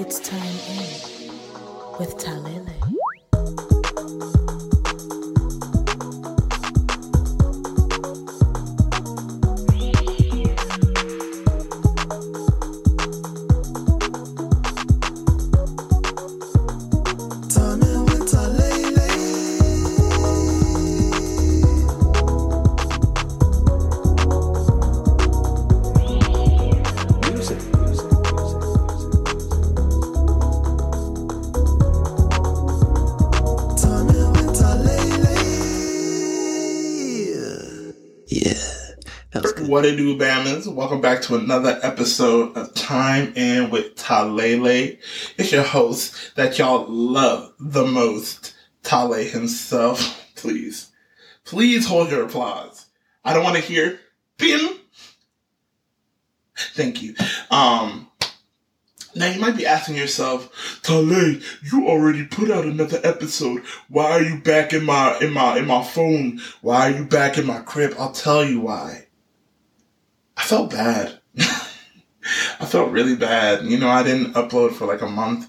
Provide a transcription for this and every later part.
It's time in with Talele. What it do, Bammers? Welcome back to another episode of Time In with Talele. It's your host that y'all love the most, Tale himself. Please, please hold your applause. I don't want to hear pin. Thank you. Um, now you might be asking yourself, Tale, you already put out another episode. Why are you back in my in my in my phone? Why are you back in my crib? I'll tell you why. I felt bad. I felt really bad. You know, I didn't upload for like a month.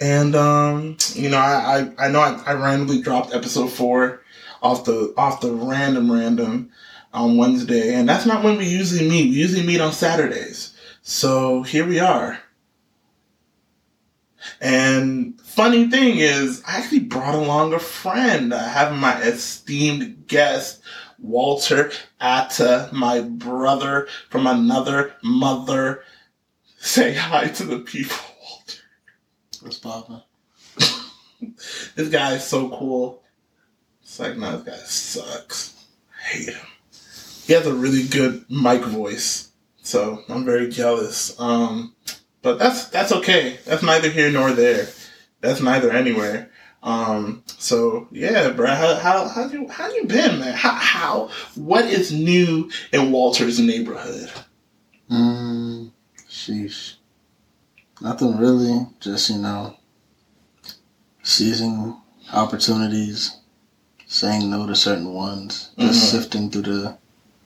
And um, you know, I, I, I know I, I randomly dropped episode four off the off the random random on Wednesday, and that's not when we usually meet. We usually meet on Saturdays. So here we are. And funny thing is, I actually brought along a friend. I have my esteemed guest, Walter Atta, my brother from another mother. Say hi to the people, Walter. What's poppin'? This guy is so cool. It's like, no, this guy sucks. I hate him. He has a really good mic voice, so I'm very jealous. Um, but that's that's okay. That's neither here nor there. That's neither anywhere. Um, so yeah, bro, how how how you how you been, man? How how what is new in Walter's neighborhood? Mm, sheesh. Nothing really. Just, you know, seizing opportunities, saying no to certain ones, just Mhm. sifting through the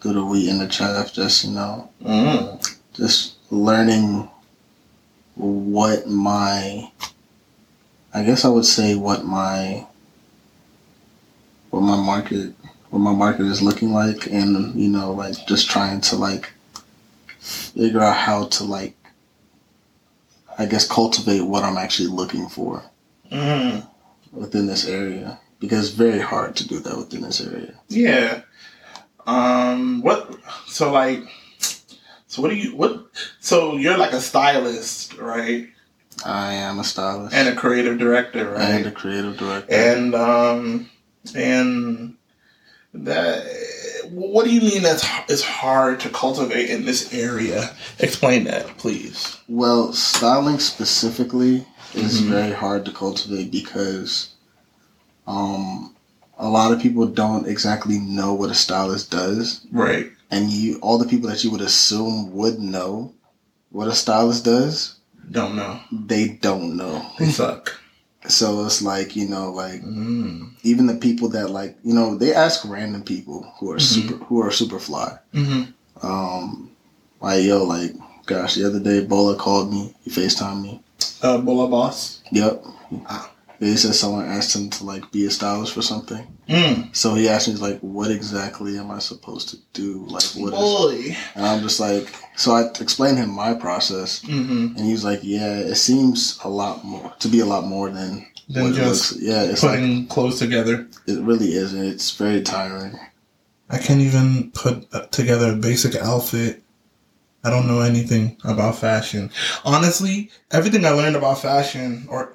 through the wheat and the chaff, just, you know, Mm. just learning what my I guess I would say what my what my market what my market is looking like and you know like just trying to like figure out how to like I guess cultivate what I'm actually looking for Mm. within this area because it's very hard to do that within this area. Yeah. Um. What? So like. So what do you what? So you're like a stylist, right? I am a stylist And a creative director, right? and a creative director. and um and that what do you mean that's it's hard to cultivate in this area explain that please Well, styling specifically is Mhm. very hard to cultivate because um, a lot of people don't exactly know what a stylist does, right and you all the people that you would assume would know what a stylist does, don't know they don't know. they suck So it's like you know, like mm. even the people that like you know they ask random people who are Mhm. super who are super fly. hmm Um, like yo, like gosh, the other day Bola called me, he Facetimed me. uh bola boss Yep. Ah. He said someone asked him to like be a stylist for something. mm. So he asked me like, "What exactly am I supposed to do? Like, what is?" boy And I'm just like, so I explained him my process, hmm and he was like, "Yeah, it seems a lot more to be a lot more than Than what it just looks. Yeah, it's like putting clothes together it really is, and it's very tiring. i can't even put together a basic outfit I don't know anything about fashion. Honestly, everything I learned about fashion, or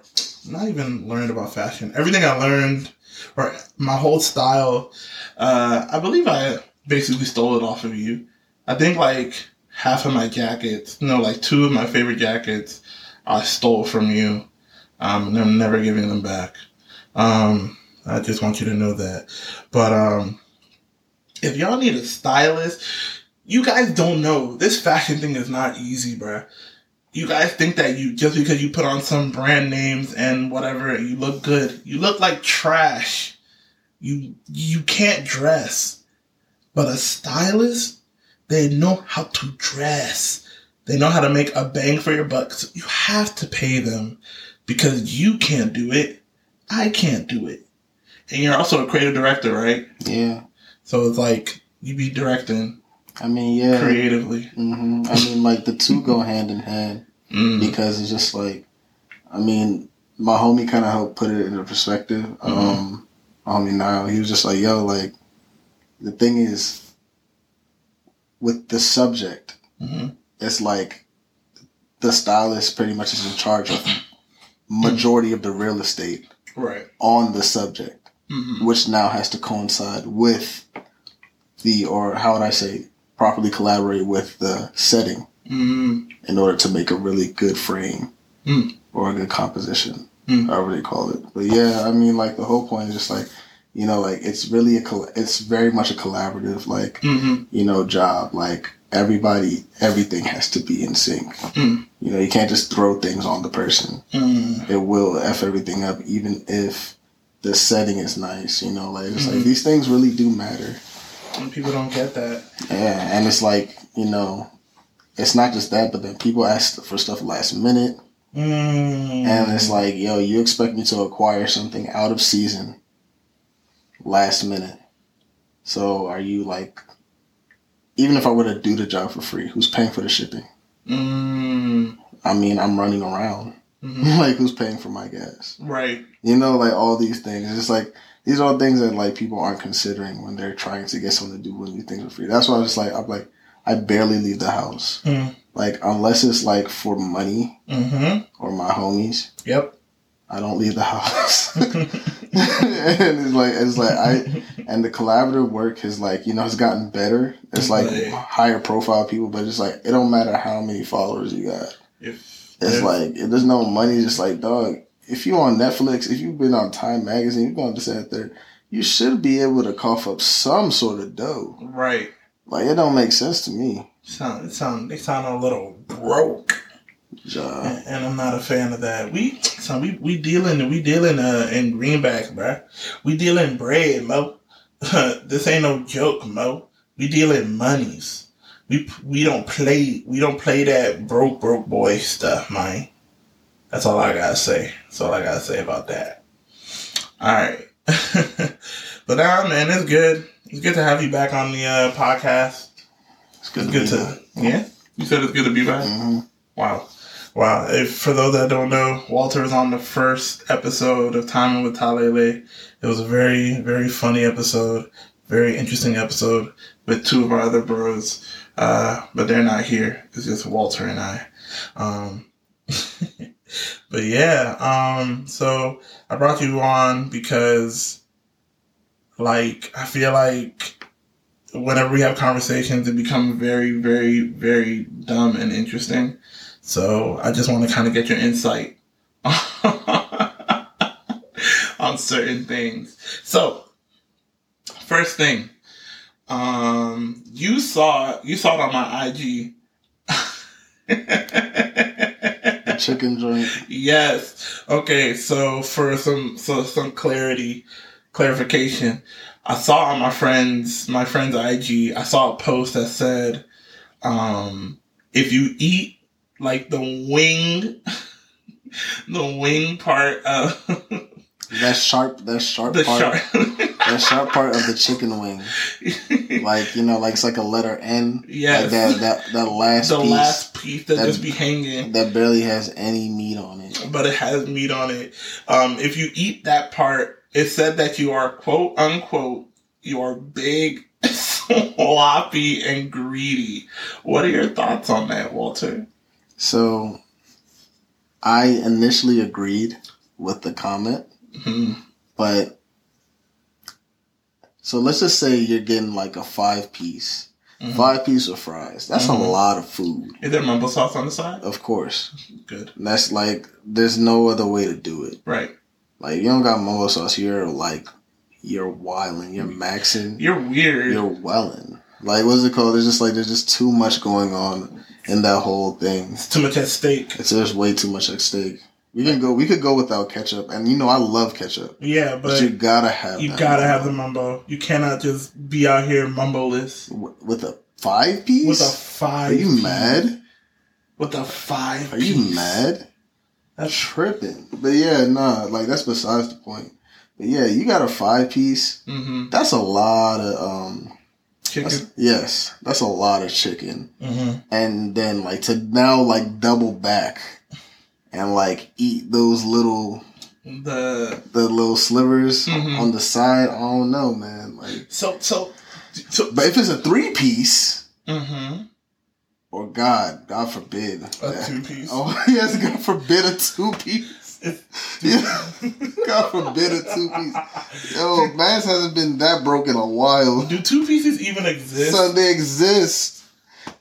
not even learned about fashion, everything I learned, or my whole style, uh, I believe I basically stole it off of you. I think like half of my jackets, no, like two of my favorite jackets, I stole from you. Um, and I'm never giving them back. Um, I just want you to know that. But um, if y'all need a stylist, you guys don't know. This fashion thing is not easy, bruh. You guys think that you just because you put on some brand names and whatever, you look good. You look like trash. You you can't dress. But a stylist, they know how to dress. They know how to make a bang for your buck. So you have to pay them because you can't do it. I can't do it. And you're also a creative director, right? Yeah. So it's like you be directing I mean, yeah. creatively. hmm I mean, like the two go hand in hand Mm. because it's just like, I mean, my homie kind of helped put it into perspective. Um, my homie Niall, he was just like, yo, like, the thing is, with the subject, Mhm. it's like the stylist pretty much is in charge of majority of the real estate Right. on the subject, hmm which now has to coincide with the, or how would I say, properly collaborate with the setting mm in order to make a really good frame Mm. or a good composition, Mm. however they call it. But yeah, I mean, like the whole point is just like, you know, like it's really a, coll- it's very much a collaborative, like, hmm you know, job. Like everybody, everything has to be in sync. Mm. You know, you can't just throw things on the person. mm It will f everything up, even if the setting is nice. You know, like it's Mhm. like these things really do matter. And people don't get that. Yeah, and it's like you know, it's not just that, but then people ask for stuff last minute. Mm. And it's like, yo, you expect me to acquire something out of season last minute. So are you like, even if I were to do the job for free, who's paying for the shipping? Mm. I mean, I'm running around. Mhm. like, who's paying for my gas? Right. You know, like all these things. It's like, these are all things that like people aren't considering when they're trying to get someone to do these things for free. That's why I was like, I'm like, I barely leave the house. Mm. Like, unless it's like for money hmm or my homies, Yep. I don't leave the house. and it's like it's like I and the collaborative work has like you know it's gotten better. It's like higher profile people, but it's like it don't matter how many followers you got. if, It's if- like if there's no money. It's just like dog. If you're on Netflix, if you've been on Time Magazine, you're going to sit there. You should be able to cough up some sort of dough. right. Like it don't make sense to me. Sound, it sound, they sound a little broke. Ja. and, and I'm not a fan of that. We so we we dealing we dealing uh in greenbacks, bruh. We dealing bread, mo. this ain't no joke, mo. We dealing monies. We we don't play we don't play that broke broke boy stuff, man. That's all I gotta say. That's all I gotta say about that. All right, but now, man, it's good. It's good to have you back on the uh, podcast. It's good, It's good to, to yeah. You said it's good to be back. hmm Wow. Wow. If, for those that don't know, Walter was on the first episode of Time In with Talele. It was a very, very funny episode, very interesting episode with two of our other bros. Uh, but they're not here. It's just Walter and I. Um, but yeah, um, so I brought you on because, like, I feel like whenever we have conversations, it becomes very, very, very dumb and interesting. So I just want to kind of get your insight on certain things. So, first thing, um, you saw you saw it on my IG. Chicken joint. yes. Okay. So for some so some clarity, clarification, I saw on my friend's my friend's IG. I saw a post that said, um, if you eat like the wing, the wing part of That sharp. That sharp the part. shark. That sharp part of the chicken wing. like you know, like it's like a letter N. Yeah, Like that that that last the piece last piece that, that- just be hanging, that barely has any meat on it. but it has meat on it. Um, if you eat that part, it said that you are quote unquote you are big, sloppy, and greedy. What are your thoughts on that, Walter? So, I initially agreed with the comment, Mhm. but so let's just say you're getting like a five piece, Mhm. five piece of fries. That's Mhm. a lot of food, Is there mumbo sauce on the side? of course. Good. And that's like there's no other way to do it. Right. Like you don't got mumbo sauce, you're like you're wilding, you're maxing. You're weird. you're welling. Like what's it called? There's just like there's just too much going on in that whole thing. it's too much at stake. It's there's way too much at stake. We can go. We could go without ketchup, and you know I love ketchup, Yeah, but, but you gotta have. you gotta have the mumbo. mumbo. You cannot just be out here mumboless W- with a five piece. with a five. Are you piece. mad? with a five. Are you mad? That's Tripping. But yeah, nah, like that's besides the point. But yeah, you got a five piece. Mm-hmm. That's a lot of um. Chicken. That's, yes, that's a lot of chicken. Mm-hmm. and then like to now like double back and like eat those little The the little slivers Mhm. on the side. I don't know, man. Like, so so so. but if it's a three piece, Mm-hmm. or God, God forbid, A two piece. Oh yes, God forbid a two piece. Yeah, God forbid a two piece. Yo, Mass hasn't been that broke in a while. Do two pieces even exist? So they exist.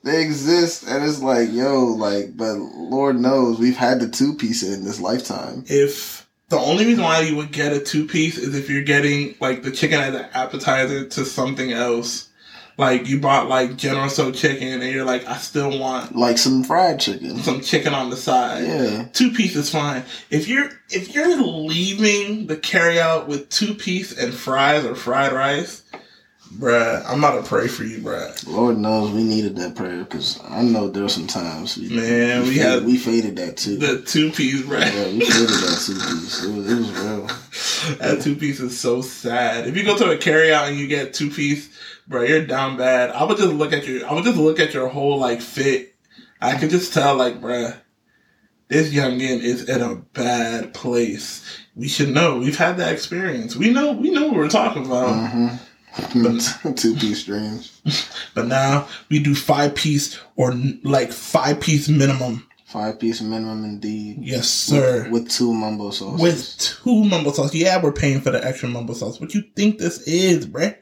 They exist, and it's like, yo, like, but Lord knows we've had the two piece in this lifetime. if the only reason why you would get a two piece is if you're getting like the chicken as an appetizer to something else. Like you bought like General Tso chicken and you're like, I still want Like some fried chicken. some chicken on the side. Yeah. Two piece is fine. If you're if you're leaving the carry out with two piece and fries or fried rice, bruh, I'm about to pray for you, bruh. Lord knows we needed that prayer because I know there were some times we, Man, we faded, had- we faded that too. The two piece, bruh. yeah, we faded that two piece. It was, it was real. That two piece is so sad. If you go to a carryout and you get two piece, bro, you're down bad. I would just look at your I would just look at your whole like fit. I could just tell like, bruh, this youngin is in a bad place. We should know. We've had that experience. We know we know what we're talking about. Mm-hmm. Two piece streams, But now we do five piece or like five piece minimum. five piece minimum indeed. Yes, sir. With, with two mumbo sauces. With two mumbo sauce. Yeah, we're paying for the extra mumbo sauce. What you think this is, bruh?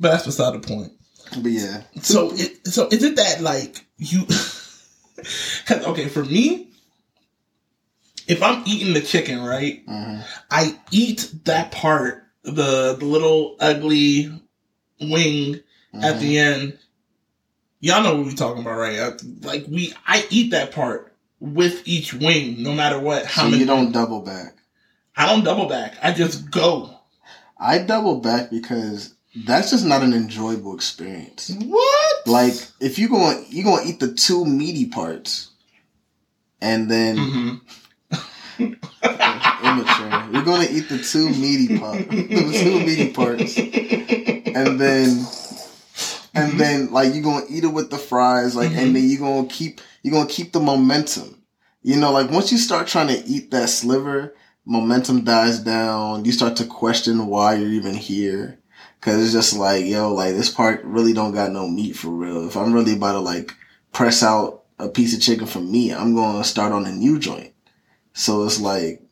But that's beside the point. but yeah, So, it, so is it that like you? okay, for me, if I'm eating the chicken, right, Mhm. I eat that part, the the little ugly wing at Mhm. the end. Y'all know what we're talking about, right? Like we, I eat that part with each wing, no matter what. How so many? you don't double back. I don't double back. I just go. I double back because that's just not an enjoyable experience. What? Like if you going you gonna eat the two meaty parts, and then hmm immature. You're gonna eat the two meaty part, the two meaty parts, and then and then like you're gonna eat it with the fries, like, and mm-hmm. then you're gonna keep you're gonna keep the momentum. You know, like once you start trying to eat that sliver, momentum dies down. You start to question why you're even here. Cause it's just like, yo, like this part really don't got no meat for real. If I'm really about to like press out a piece of chicken for me, I'm gonna start on a new joint. So it's like,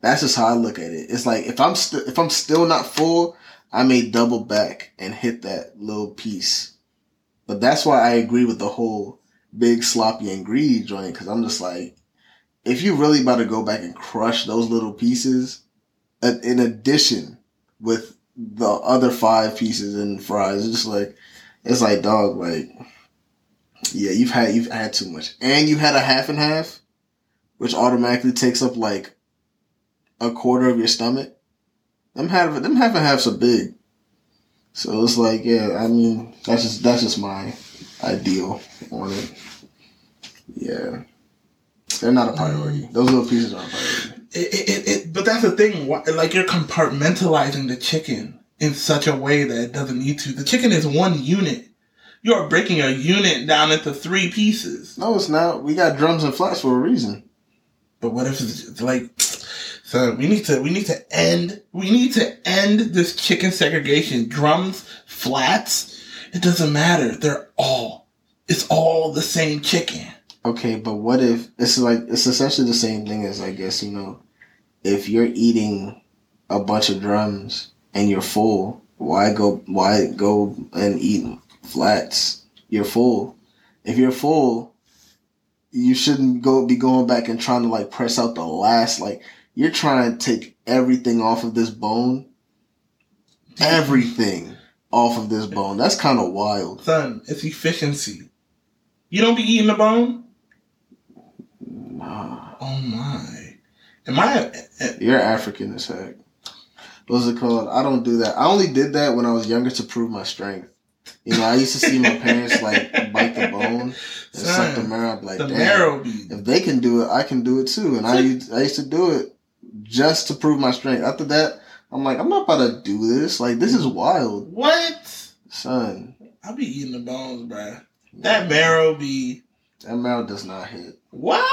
that's just how I look at it. It's like if I'm still if I'm still not full, I may double back and hit that little piece. But that's why I agree with the whole big sloppy and greedy joint because I'm just like, if you really about to go back and crush those little pieces, in addition with the other five pieces and fries, it's just like it's like dog, like yeah, you've had you've had too much, and you had a half and half, which automatically takes up like a quarter of your stomach. Them half them half and halves are big, so it's like yeah. I mean that's just that's just my ideal on it. Yeah, they're not a priority. Those little pieces aren't a priority. It, it, it, it, but that's the thing. Like you're compartmentalizing the chicken in such a way that it doesn't need to. The chicken is one unit. You are breaking a unit down into three pieces. No, it's not. We got drums and flats for a reason. But what if it's like? So we need to we need to end we need to end this chicken segregation. Drums, flats, it doesn't matter. They're all it's all the same chicken. Okay, but what if it's like it's essentially the same thing as I guess you know, if you're eating a bunch of drums and you're full, why go why go and eat flats? You're full. If you're full, you shouldn't go be going back and trying to like press out the last like you're trying to take everything off of this bone. Everything off of this bone. That's kind of wild. Son, it's efficiency. You don't be eating the bone? Nah. Oh my. Am I You're African as heck. What's it called? I don't do that. I only did that when I was younger to prove my strength. You know, I used to see my parents like bite the bone and suck the marrow. I'd be like, the damn, marrow be if they can do it, I can do it too. And I used, I used to do it just to prove my strength. After that, I'm like, I'm not about to do this. Like, this is wild, what? son. I'll be eating the bones, bruh. That marrow be That marrow does not hit. what?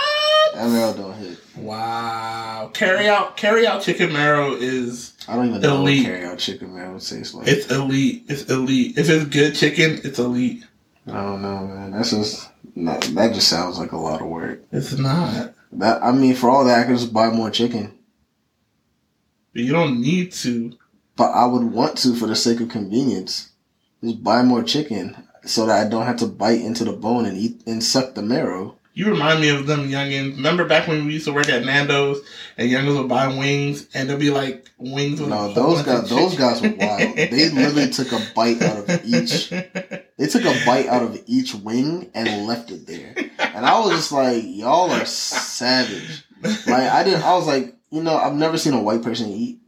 That marrow don't hit. Wow. Carry out carry out chicken marrow is I don't even know Elite. what carry out chicken marrow tastes like. it's elite. It's elite. If it's good chicken, it's elite. I don't know, man. That's just not, that just sounds like a lot of work. It's not. That I mean, for all that, I could just buy more chicken. But you don't need to. But I would want to for the sake of convenience. Just buy more chicken so that I don't have to bite into the bone and eat and suck the marrow. You remind me of them youngins. Remember back when we used to work at Nando's and youngins would buy wings and they'd be like wings with No, those guys, those guys were wild. They literally took a bite out of each. They took a bite out of each wing and left it there. And I was just like, y'all are savage. Like I didn't. I was like, you know, I've never seen a white person eat,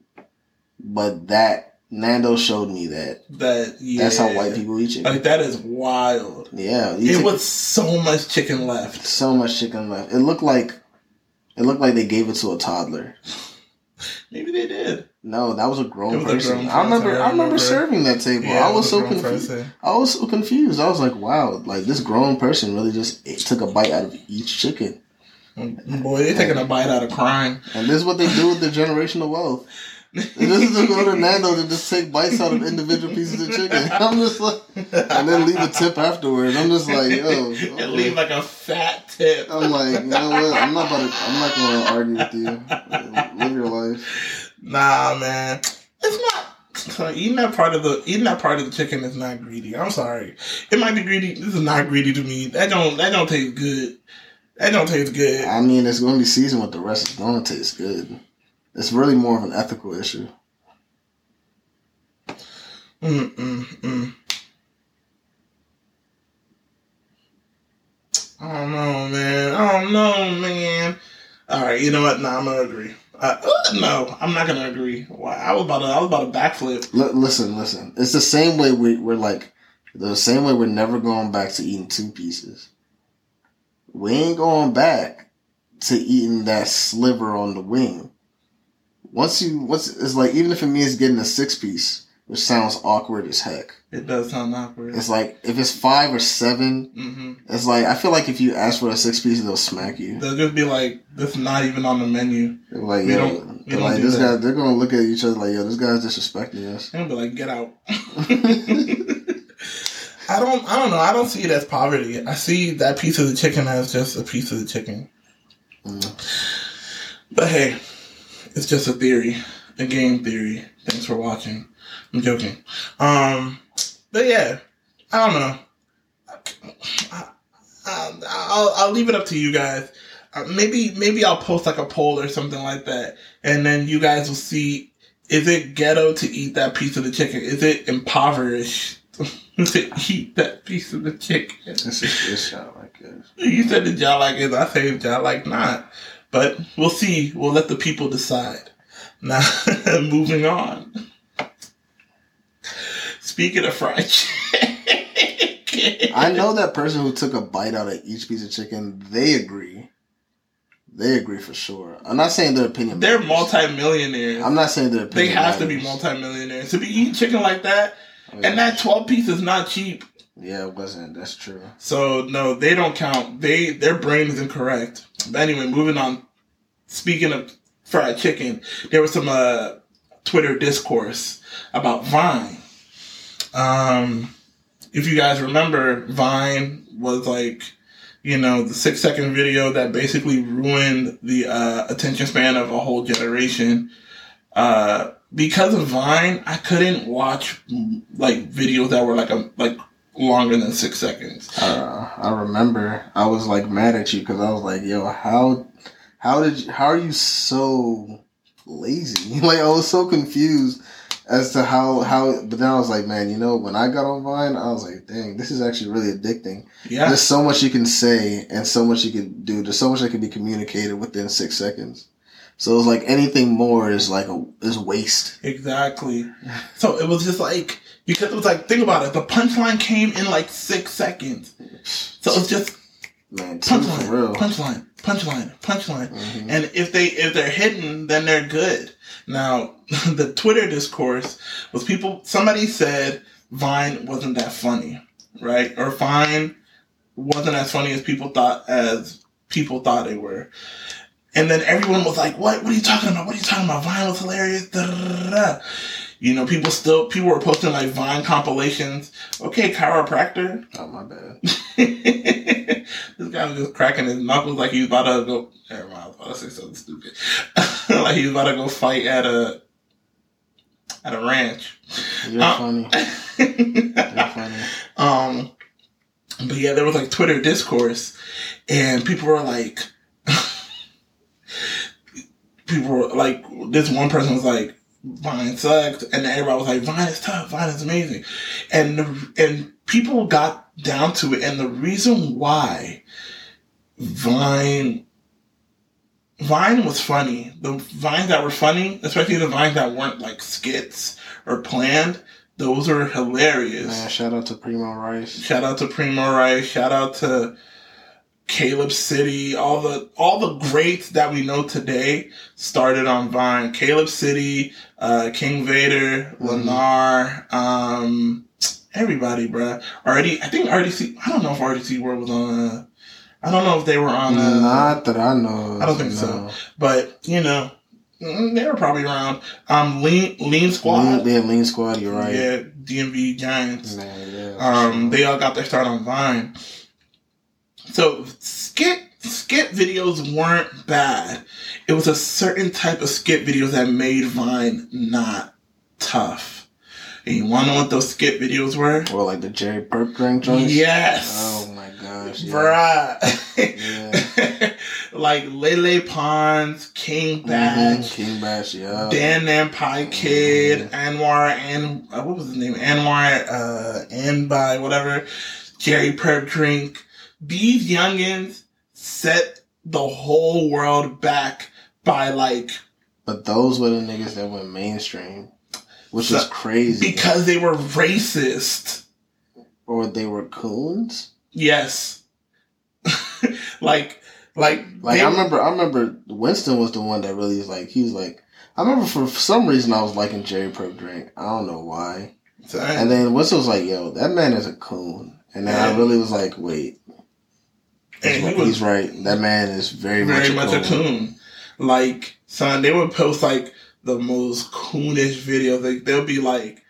but that Nando showed me that that yeah. that's how white people eat chicken. Like that is wild. Yeah, It took was so much chicken left. so much chicken left. It looked like it looked like they gave it to a toddler. Maybe they did. No, that was a grown was a person. grown I remember. I I remember serving that table. Yeah, I it was so confused. person. I was so confused. I was like, wow, like this grown person really just took a bite out of each chicken. Boy, they're taking a bite out of crime. And this is what they do with the generational wealth. This is to go to Nando to just take bites out of individual pieces of chicken. I'm just like, and then leave a tip afterwards. I'm just like, yo, and leave like a fat tip. I'm like, you know what? I'm not about to. I'm not going to argue with you. Live your life. Nah, man, it's not. so Eating that part of the eating that part of the chicken is not greedy. I'm sorry. It might be greedy. This is not greedy to me. That don't that don't taste good. That don't taste good. I mean, it's going to be seasoned with the rest. It's going to taste good. It's really more of an ethical issue. Mm mm mm. I don't know, man. I don't know, man. All right, you know what? Nah, I'm gonna agree. Uh, uh, no, I'm not gonna agree. Why? I was about to. I was about to backflip. L- listen, listen. It's the same way we, we're like, the same way we're never going back to eating two pieces. We ain't going back to eating that sliver on the wing. Once you, once it's like, even if it means getting a six piece, which sounds awkward as heck. It does sound awkward. It's like if it's five or seven, hmm it's like I feel like if you ask for a six piece, they'll smack you. They'll just be like, "This is not even on the menu." They're like, We yo, don't- they're like do this guy. They're gonna look at each other like, yo, this guy's disrespecting us. They'll be like, "Get out." I don't. I don't know. I don't see it as poverty. I see that piece of the chicken as just a piece of the chicken. Mm. But hey, it's just a theory, a game theory. Thanks for watching. I'm joking. Um, but yeah, I don't know. I, I, I'll I'll leave it up to you guys. Uh, maybe maybe I'll post like a poll or something like that, and then you guys will see. Is it ghetto to eat that piece of the chicken? Is it impoverished to eat that piece of the chicken? This is this shot like this. You said that y'all like it. I say y'all like not. But we'll see. We'll let the people decide. Now, moving on. Speaking of fried chicken, I know that person who took a bite out of each piece of chicken. They agree. They agree for sure. I'm not saying their opinion. they're matters. multimillionaires. I'm not saying their opinion. they have to be multimillionaires to be eating chicken like that. Oh, yeah. And that twelve piece is not cheap. yeah, it wasn't. That's true. So no, they don't count. They their brain is incorrect. But anyway, moving on. Speaking of fried chicken, there was some uh, Twitter discourse about Vine. Um, if you guys remember, Vine was like, you know, the six second video that basically ruined the uh, attention span of a whole generation. Uh, because of Vine, I couldn't watch like videos that were like a like longer than six seconds. Uh, I remember I was like mad at you because I was like, "Yo, how, how did, you, how are you so lazy?" like I was so confused as to how how. But then I was like, "Man, you know, when I got on Vine, I was like, dang, this is actually really addicting. Yeah, There's so much you can say and so much you can do. There's so much that can be communicated within six seconds." So it's like anything more is like a is waste. Exactly. So it was just like because it was like think about it. The punchline came in like six seconds. So it's just Man, punchline, punchline, punchline, punchline. Mhm. And if they if they're hidden, then they're good. Now the Twitter discourse was people. Somebody said Vine wasn't that funny, right? Or Vine wasn't as funny as people thought as people thought they were. And then everyone was like, "What? What are you talking about? What are you talking about? Vine was hilarious." Da, da, da, da. You know, people still people were posting like Vine compilations. Okay, chiropractor. Oh my bad. this guy was just cracking his knuckles like he was about to go. Never mind, I was about to say something stupid. like he was about to go fight at a at a ranch. You're Uh, funny. You're funny. um, but yeah, there was like Twitter discourse, and people were like, people were like, this one person was like, Vine sucked, and everybody was like, Vine is tough, Vine is amazing, and the, and people got down to it, and the reason why Vine Vine was funny. The vines that were funny, especially the vines that weren't like skits or planned, those were hilarious. Man, shout out to Primo Rice. Shout out to Primo Rice. Shout out to Caleb City. All the all the greats that we know today started on Vine. Caleb City, uh, King Vader, Mhm. Lenarr, um, everybody, bruh. Already, I think RDC. I don't know if RDC World was on. Uh, I don't know if they were on. Uh, Not that I know. I don't think so. but you know, mm, they were probably around. Um, Lean Lean Squad. Lean, yeah, Lean Squad. You're right. Yeah, DMV Giants. Man, yeah. Um, sure. they all got their start on Vine. So skit skit videos weren't bad. It was a certain type of skit videos that made Vine not tough. And you wanna know what those skit videos were? or like the Jerry Purpdrank joints. Yes. Oh my gosh. Yeah. Bruh. like Lele Pons, King Badge, Mhm, King Bash. Yeah. Dan Nam Pie Kid, Mhm. Anwar, and uh, what was his name? Anwar, uh, Anbai, whatever. Jerry Purpdrank. These youngins set the whole world back by like But those were the niggas that went mainstream, which So- is crazy. because they were racist. or they were coons. Yes. like, like, Like they- I remember, I remember Winston was the one that really was like he was like. I remember for, some reason I was liking Jerry Purpdrank. I don't know why. And then Winston was like, "Yo, that man is a coon." And then I really was like, "Wait, and he's, he right- was he's right. That man is very, very much, much a a coon." coon. Like, son, they would post like the most coonish videos. Like, they'll be like,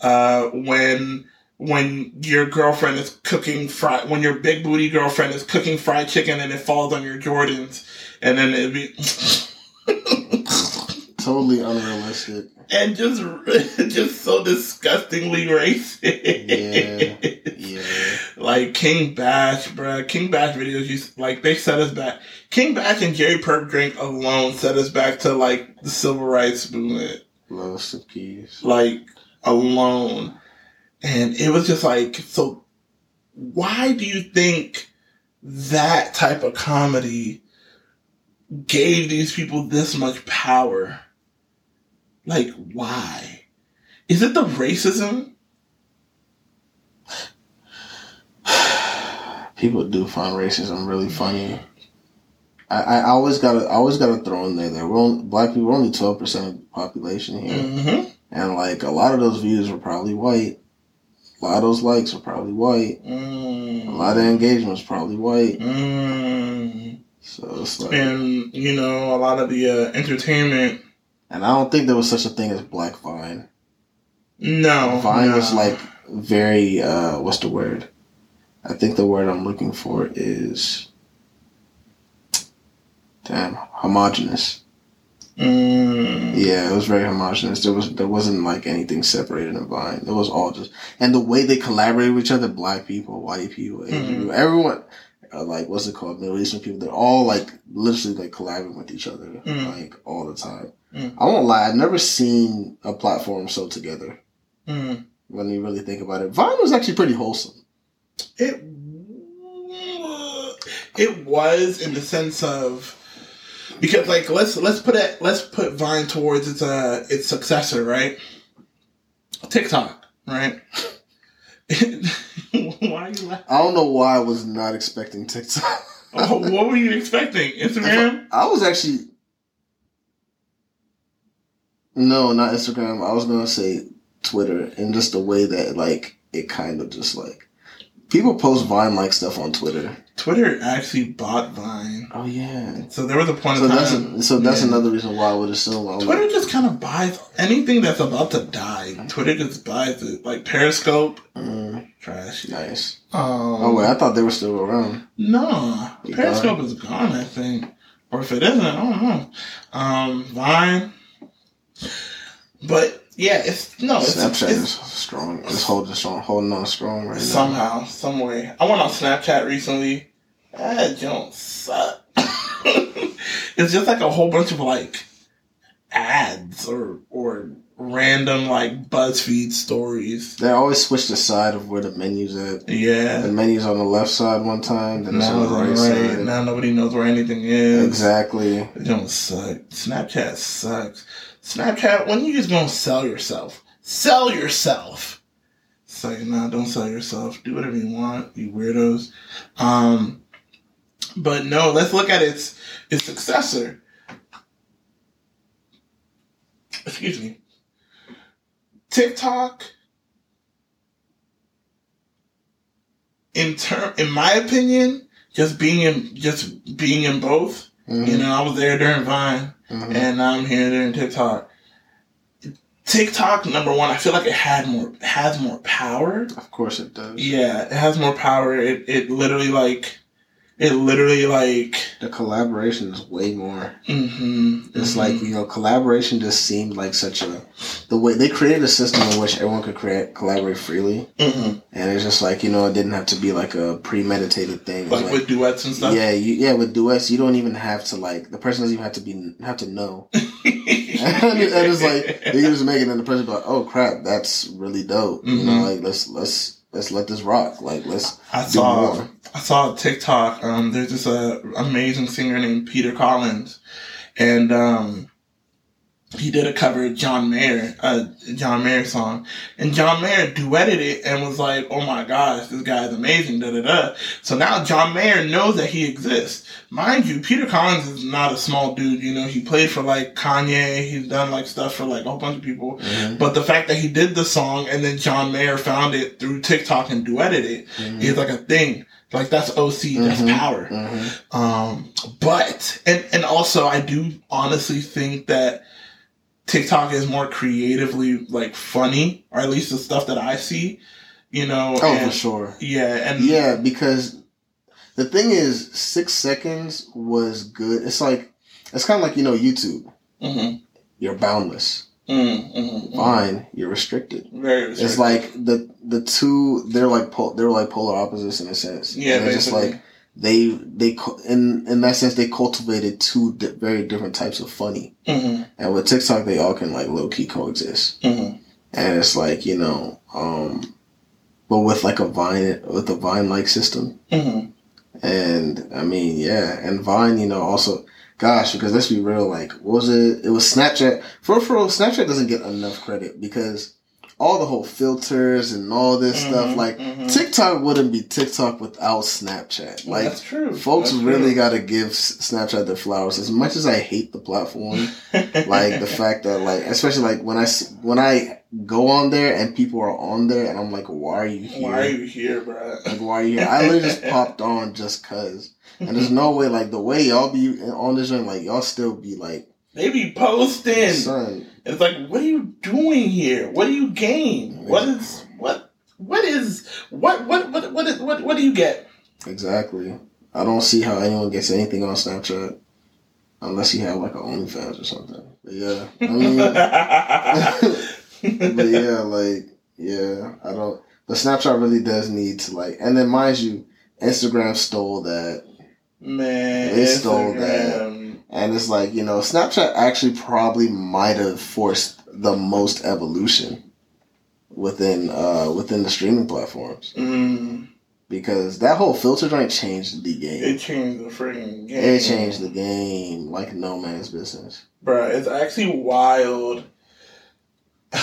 uh, when when your girlfriend is cooking fried, when your big booty girlfriend is cooking fried chicken and it falls on your Jordans, and then it'd be. Totally unrealistic. and just just so disgustingly racist. Yeah. Yeah. Like King Bash, bruh. King Bash videos used like they set us back. King Bash and Jerry Purpdrank alone set us back to like the civil rights movement. Lost of keys. Like alone. And it was just like so why do you think that type of comedy gave these people this much power? Like why? Is it the racism? People do find racism really funny. I, I always gotta I always gotta throw in there that we're only, black people we're only twelve percent of the population here. Mm-hmm. And like a lot of those views were probably white. A lot of those likes are probably white. Mm. A lot of engagement was probably white. Mm. So it's like And you know, a lot of the uh, entertainment. And I don't think there was such a thing as Black Vine. No, Vine no. was like very uh what's the word? I think the word I'm looking for is damn homogenous. Mm. Yeah, it was very homogenous. There was there wasn't like anything separated in Vine. It was all just and the way they collaborated with each other, black people, white people, Asian Mhm. people, everyone uh, like what's it called, Middle Eastern people, they're all like literally like collaborating with each other Mhm. like all the time. Mm. I won't lie, I've never seen a platform so together Mm. when you really think about it. Vine was actually pretty wholesome. It it was in the sense of because like let's let's put it let's put Vine towards its uh its successor, right? TikTok, right? why are you laughing? I don't know why I was not expecting TikTok. Oh, what were you expecting? Instagram? I was actually no, not Instagram. I was gonna say Twitter, and just the way that like it kind of just like people post Vine like stuff on Twitter. Twitter actually bought Vine, Oh yeah. so there was a point So of that's time. a, so that's Yeah. another reason why I would assume. I'm Twitter like, just kind of buys anything that's about to die. Twitter just buys it, like Periscope, mm, trash. nice. Um, Oh wait, I thought they were still around. No, Periscope is gone. I think, or if it isn't, I don't know. Um, Vine, but yeah, it's no, it's, Snapchat it's is strong. It's holding strong, holding on strong right now. somehow, some way. I went on Snapchat recently. That don't suck. it's just like a whole bunch of like ads or or random like BuzzFeed stories. They always switch the side of where the menu's at. Yeah. The menu's on the left side one time, then it's Now, on it's the on right the right. side. now nobody knows where anything is. Exactly. It don't suck. Snapchat sucks. Snapchat, when you just gonna sell yourself? Sell yourself. It's like, nah, don't sell yourself. Do whatever you want, you weirdos. Um, but no, let's look at its its successor. Excuse me. TikTok. In term, in my opinion, just being in just being in both. Mhm. You know, I was there during Vine, Mhm. and now I'm here during TikTok. TikTok, number one, I feel like it had more has more power. Of course it does. Yeah, it has more power. It it literally like it literally like The collaboration is way more. hmm It's like you know, collaboration just seemed like such a the way they created a system in which everyone could create collaborate freely, hmm and it's just like you know, it didn't have to be like a premeditated thing. Was like, with duets and stuff. yeah, you, yeah, with duets, you don't even have to like the person doesn't even have to be have to know. and it's like they just make it, and the person be like, "Oh crap, that's really dope." You know, Mhm. like let's let's let's let this rock. Like let's I do saw more. I saw a TikTok. Um, there's this uh, amazing singer named Peter Collins, and um, he did a cover of John Mayer, a John Mayer song, and John Mayer duetted it and was like, "Oh my gosh, this guy is amazing!" Da da da. So now John Mayer knows that he exists. Mind you, Peter Collins is not a small dude. You know, he played for like Kanye. He's done like stuff for like a whole bunch of people. Mhm. But the fact that he did the song and then John Mayer found it through TikTok and duetted it Mhm. is like a thing. Like that's OC, that's Mhm. power. Mhm. Um, but and and also I do honestly think that TikTok is more creatively like funny, or at least the stuff that I see. You know, Oh, and, for sure. yeah, and Yeah, because the thing is, six seconds was good. It's like it's kind of like you know YouTube. Mhm. You're boundless. Mm, mhm, mhm. Vine, you're restricted. very. It's like the the two they're like pol- they're like polar opposites in a sense. yeah, And just like they they in in that sense they cultivated two di- very different types of funny. Mhm, And with TikTok, they all can like low key coexist. mhm. And it's like you know, um, but with like a Vine with a Vine like system. Mhm. And I mean, yeah, and Vine, you know, also, gosh, because let's be real, like, what was it? It was Snapchat. For for Snapchat doesn't get enough credit because all the whole filters and all this stuff, Mhm, like, mhm. TikTok wouldn't be TikTok without Snapchat. Like, that's true. folks That's really got to give Snapchat their flowers. As much as I hate the platform, like the fact that, like, especially like when I when I go on there and people are on there, and I'm like, why are you here? Why are you here, bro? Like, why are you here? I literally just popped on just cause. And there's no way, like, the way y'all be on this joint, like, y'all still be like, They be posting. son, It's like, what are you doing here? What do you gain? What is what? What is what? What? What? What? Is, what? What do you get? exactly. I don't see how anyone gets anything on Snapchat unless you have, like, an OnlyFans or something. But yeah, I mean, but yeah, like, yeah, I don't, but Snapchat really does need to, like, and then mind you, Instagram stole that. Man, They stole that. And it's like, you know, Snapchat actually probably might have forced the most evolution within uh within the streaming platforms. Mm, because that whole filter joint changed the game. It changed the freaking game. It changed the game like no man's business. Bruh, it's actually wild.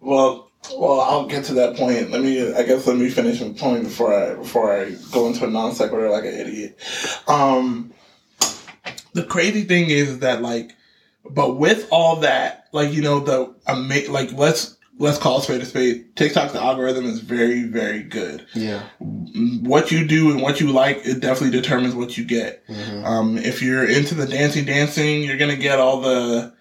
well, well, I'll get to that point. Let me, I guess, let me finish my point before I before I go into a non sequitur like an idiot. Um, the crazy thing is that like, but with all that, like you know the ama- like let's let's call a spade a spade. TikTok's algorithm is very very good. Yeah. What you do and what you like, it definitely determines what you get. hmm Um, if you're into the dancing, dancing, you're gonna get all the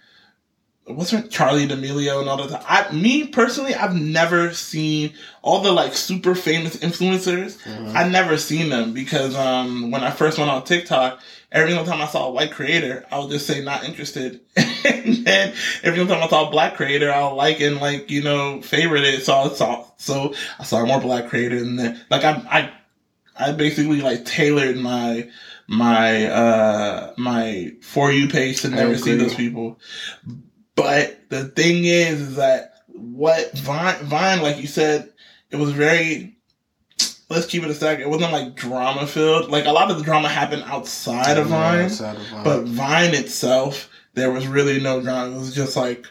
what's her Charli D'Amelio and all that. I, me personally, I've never seen all the like super famous influencers. Mhm. I never seen them because um, when I first went on TikTok, every single time I saw a white creator, I would just say not interested. and then every single time I saw a black creator, I'll like and like you know favorite it. So I saw so I saw more black creators, and then like I I I basically like tailored my my uh my for you page to never see those people. But the thing is, is that what Vine Vine, like you said, it was very let's keep it a sec. It wasn't like drama filled. Like a lot of the drama happened outside of Yeah, Vine, outside of Vine. but Vine itself, there was really no drama. It was just like,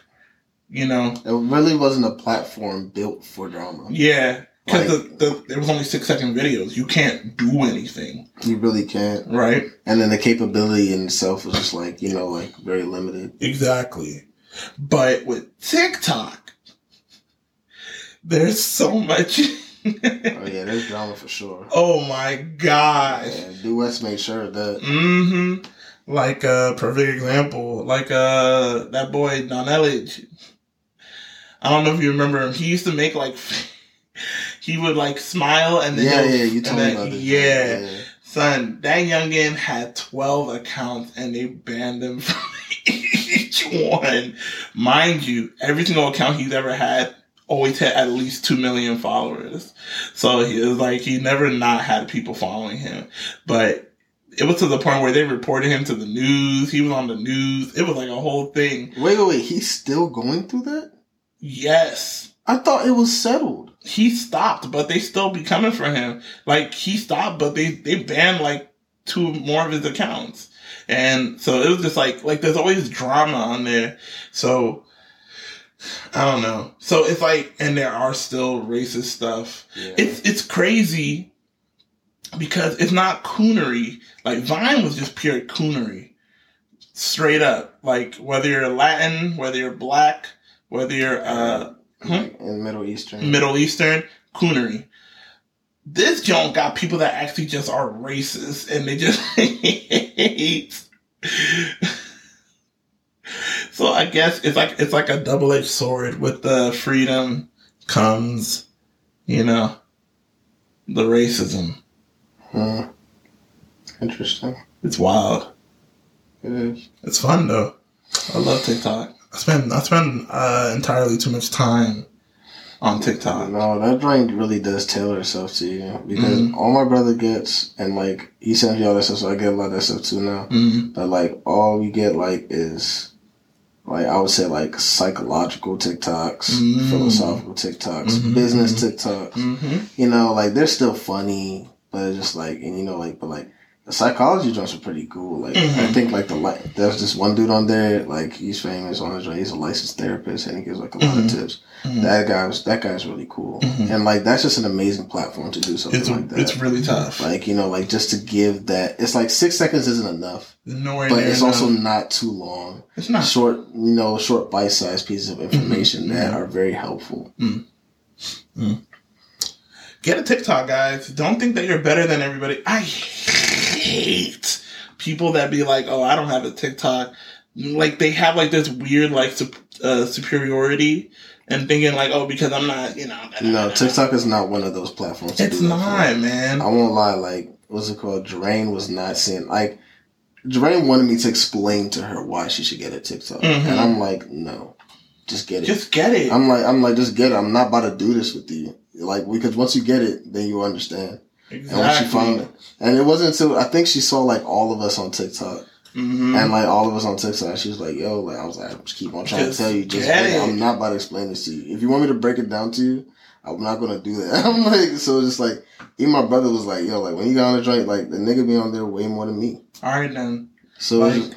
you know, it really wasn't a platform built for drama. yeah. Because Like- the, the, there was only six second videos. You can't do anything, You really can't. right? And then the capability in itself was just like, you know, like very limited. Exactly. But with TikTok, there's so much. Oh yeah, there's drama for sure. oh my gosh. Yeah, Duets made sure of that. Mm-hmm. Like a perfect example, like uh that boy Don Elledge. I don't know if you remember him. He used to make like he would like smile and then Yeah, yeah, you told me about this. Yeah. Son, that youngin had 12 accounts and they banned him from one. Mind you, every single account he's ever had always had at least 2 million followers. So he was like, he never not had people following him. But it was to the point where they reported him to the news. He was on the news. It was like a whole thing. Wait, wait, wait. He's still going through that? Yes. I thought it was settled. He stopped, but they still be coming for him. Like he stopped, but they they banned like two more of his accounts, and so it was just like like there's always drama on there. So I don't know. So it's like, and there are still racist stuff. Yeah. It's it's crazy because it's not coonery. Like Vine was just pure coonery, straight up. Like whether you're Latin, whether you're black, whether you're uh in Middle Eastern. Middle Eastern coonery. This joint got people that actually just are racist and they just hate. so I guess it's like it's like a double edged sword. With the freedom comes, you know, the racism. Hmm. Interesting. It's wild. It is. It's fun though. I love TikTok. I spend I spend uh, entirely too much time on TikTok. No, that joint really does tailor itself to you because Mhm. all my brother gets, and like he sends me all that stuff, so I get a lot of that stuff too now. Mm, But like all we get like is like I would say like psychological TikToks, Mm. philosophical TikToks, Mhm, business mhm. TikToks. You know, like they're still funny, but it's just like and you know like but like the psychology joints are pretty cool. Like I Mhm. think like the like there's this one dude on there like he's famous on his joint. He's a licensed therapist and he gives like a lot Mhm. of tips. Mhm. That guy was that guy's really cool, Mhm. and like that's just an amazing platform to do something It's like that. it's really tough. like you know, like just to give that. It's like six seconds isn't enough, Nowhere but it's also enough. not too long. it's not. Short, you know, short bite-sized pieces of information Mhm. that are very helpful. Get a TikTok, guys. Don't think that you're better than everybody. I hate people that be like, "Oh, I don't have a TikTok." Like they have like this weird like uh, superiority and thinking like, "Oh, because I'm not," you know. No, TikTok is not one of those platforms. It's not, man. I won't lie. Like, what's it called? Drain was not seeing like. Drain wanted me to explain to her why she should get a TikTok, Mhm. and I'm like, no, just get it. Just get it. I'm like, I'm like, just get it. I'm not about to do this with you. Like, because once you get it, then you understand. And when she found it, and it wasn't until I think she saw like all of us on TikTok, hmm and like all of us on TikTok, she was like, "Yo," like I was like, "Just keep on trying Just to tell you, just get get it. it. I'm not about to explain this to you. If you want me to break it down to you, I'm not gonna do that. I'm like, so it's just like, even my brother was like, yo, like when you got on the joint, like the nigga be on there way more than me. All right then, So Like, it's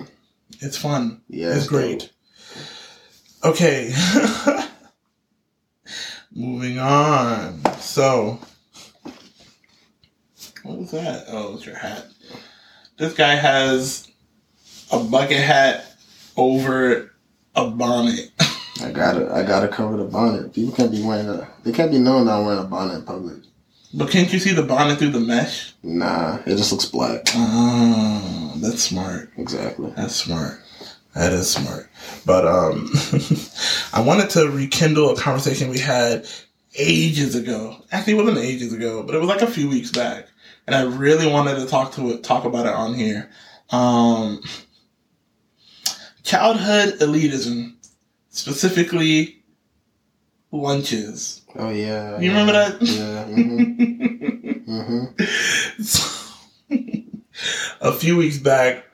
it's fun. yeah, it's great. Okay. Moving on. So, what was that? Oh, it's your hat. This guy has a bucket hat over a bonnet. I gotta, I gotta cover the bonnet. People can't be wearing a, they can't be known I'm wearing a bonnet in public. But can't you see the bonnet through the mesh? Nah, it just looks black. Oh, that's smart. Exactly. That's smart. That is smart. But um I wanted to rekindle a conversation we had ages ago. Actually, it wasn't ages ago, but it was like a few weeks back. And I really wanted to talk to it, talk about it on here. Um childhood elitism, specifically lunches. Oh yeah. You yeah, remember that? Yeah. hmm hmm So, a few weeks back,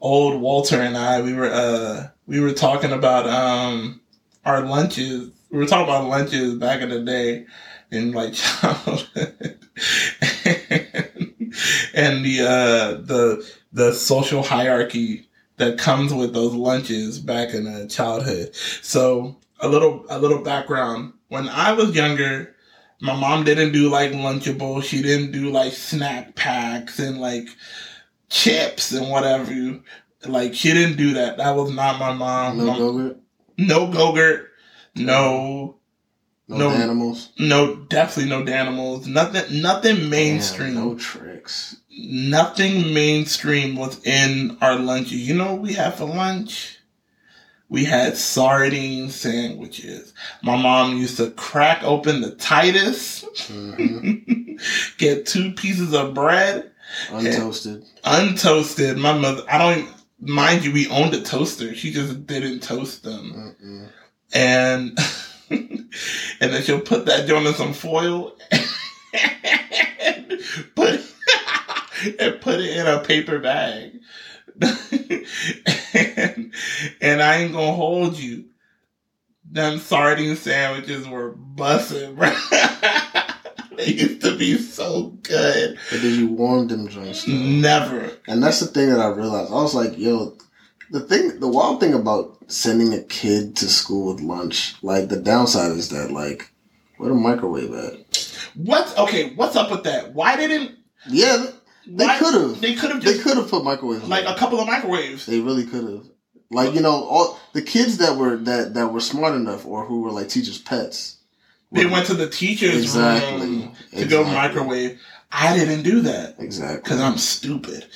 old Walter and I we were uh we were talking about um our lunches. We were talking about lunches back in the day in like childhood. And the uh the the social hierarchy that comes with those lunches back in uh, childhood. So a little a little background. When I was younger, my mom didn't do like Lunchable. She didn't do like snack packs and like chips and whatever. Like she didn't do that. That was not my mom. No Gogurt. no Gogurt. No, No, No. animals. no, definitely no animals. Nothing, nothing mainstream. no Trix. Nothing mainstream was in our lunches. You know what we had for lunch? We had sardine sandwiches. My mom used to crack open the Titus, hmm get two pieces of bread, Untoasted. untoasted. My mother, I don't, mind you, we owned a toaster. She just didn't toast them. Mm-mm. And, and then she'll put that joint in some foil and put, and put it in a paper bag. and, and I ain't gonna hold you. Them sardine sandwiches were busting, bro. they used to be so good. But then you warm them joints. Never. And that's the thing that I realized. I was like, yo, the thing, the wild thing about sending a kid to school with lunch, like the downside is that, like, where the microwave at? What's okay? What's up with that? Why didn't Yeah, they could have. They could have They could have put microwaves. like there. a couple of microwaves. They really could have. Like you know, all the kids that were that that were smart enough or who were like teachers' pets. They were- went to the teacher's exactly room to go microwave. I didn't do that Exactly. because I'm stupid.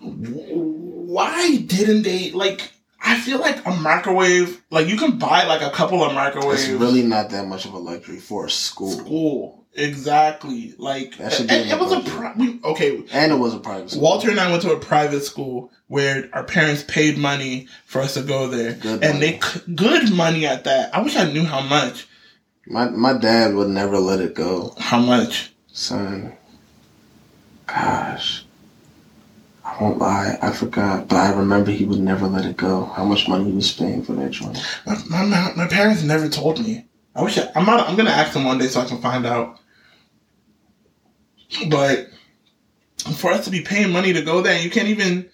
Why didn't they like? I feel like a microwave, like you can buy like a couple of microwaves. It's really not that much of a luxury for a school, school. Exactly. Like That should be and it was a pri- we, okay. and it was a private school. Walter and I went to a private school where our parents paid money for us to go there, Good and money. they c- good money at that. I wish I knew how much. My my dad would never let it go, How much? son. Gosh, I won't lie, I forgot, but I remember he would never let it go. How much money he was paying for that joint? My, my, my, parents never told me. I wish I, I'm not. I'm gonna ask them one day so I can find out. But for us to be paying money to go there, you can't even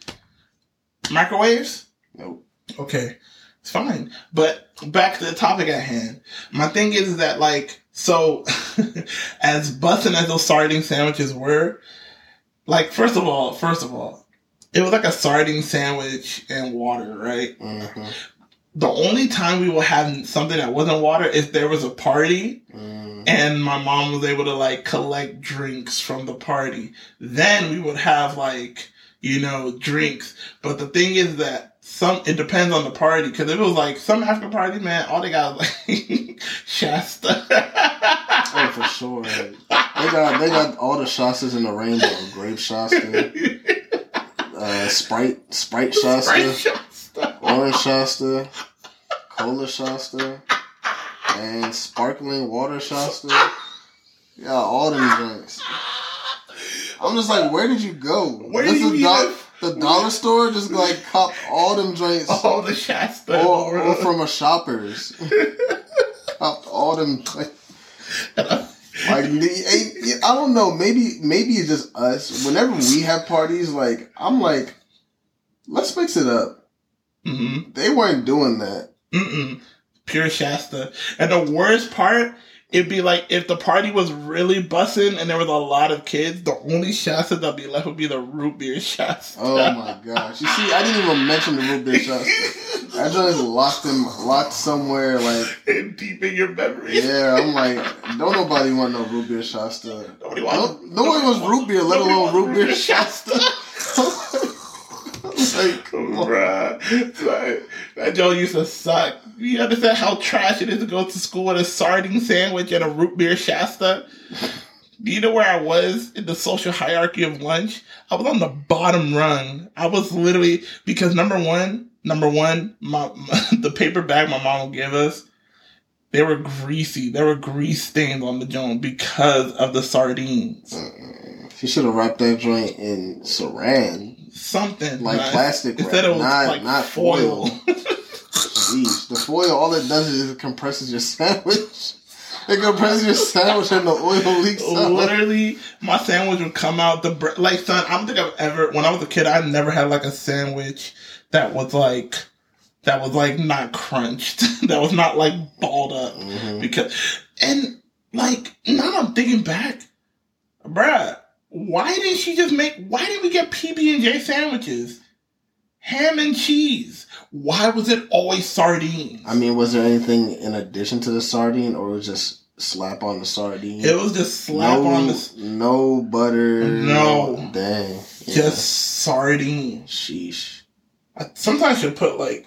microwaves. Nope. Okay, it's fine. But back to the topic at hand. My thing is that like so, as busting as those sardine sandwiches were, like first of all, first of all, it was like a sardine sandwich and water, right? Mm-hmm. the only time we will have something that wasn't water is there was a party Mm. and my mom was able to like collect drinks from the party. Then we would have like, you know, drinks. But the thing is that some, it depends on the party. Cause if it was like some after party, man, all they got is like Shasta. Oh, for sure. They got they got all the Shastas in the rainbow. Grape Shasta, uh, Sprite Sprite Shasta, Shasta. Orange Shasta, Cola Shasta, and sparkling water Shasta. Yeah, all them drinks. I'm just like, where did you go? Where This do you the, do- the dollar store just like cop all them drinks, All the Shasta. or, or from a shoppers. Copped all them. Like the- I don't know. Maybe maybe it's just us. Whenever we have parties, like I'm like, let's mix it up. hmm They weren't doing that. Mm-mm. Pure Shasta. And the worst part, it'd be like if the party was really bussing and there was a lot of kids, the only shots that'd be left would be the root beer shots. Oh my gosh! You see, I didn't even mention the root beer shots. I just locked them, locked somewhere. Like, Deep in your memory. yeah, I'm like, don't nobody want no root beer Shasta. Nobody No, wants, nobody wants root beer, let alone root beer Shasta. like, Bruh. Like, that Joe used to suck. You understand how trash it is to go to school with a sardine sandwich and a root beer Shasta? Do you know where I was in the social hierarchy of lunch? I was on the bottom rung. I was literally because number one, number one, my, my the paper bag my mom would give us, they were greasy. There were grease stains on the joint because of the sardines. she should have wrapped that joint in saran, Something like plastic wrap, Instead was not like not foil. foil. The foil, all it does is it compresses your sandwich. It compresses your sandwich and the oil leaks out. Literally, my sandwich would come out the bre- like son. I don't think I've ever when I was a kid. I never had like a sandwich that was like that was like not crunched. that was not like balled up Mhm. because and like now I'm thinking back, bruh. Why didn't she just make? Why didn't we get PB and J sandwiches? Ham and cheese. Why was it always sardines? I mean, was there anything in addition to the sardine, or was it just slap on the sardine? it was just slap no, on the no butter. No. dang. Yeah. just sardines. sheesh. I sometimes should put like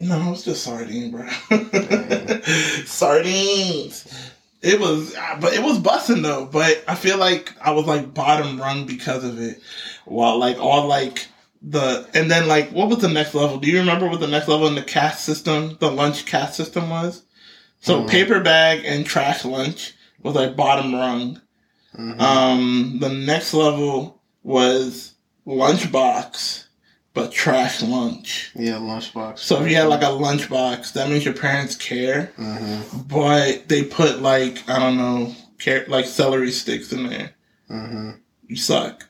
no, it's just sardine, bro. Sardines. It was, uh, but it was busting though. But I feel like I was like bottom rung because of it. While like all like the and then like what was the next level? Do you remember what the next level in the caste system, the lunch caste system was? So Mhm. paper bag and trash lunch was like bottom rung. Mhm. Um, the next level was lunchbox, but trash lunch. yeah, lunchbox. So if you had like a lunchbox, that means your parents care, hmm but they put like I don't know, care like celery sticks in there. hmm You suck.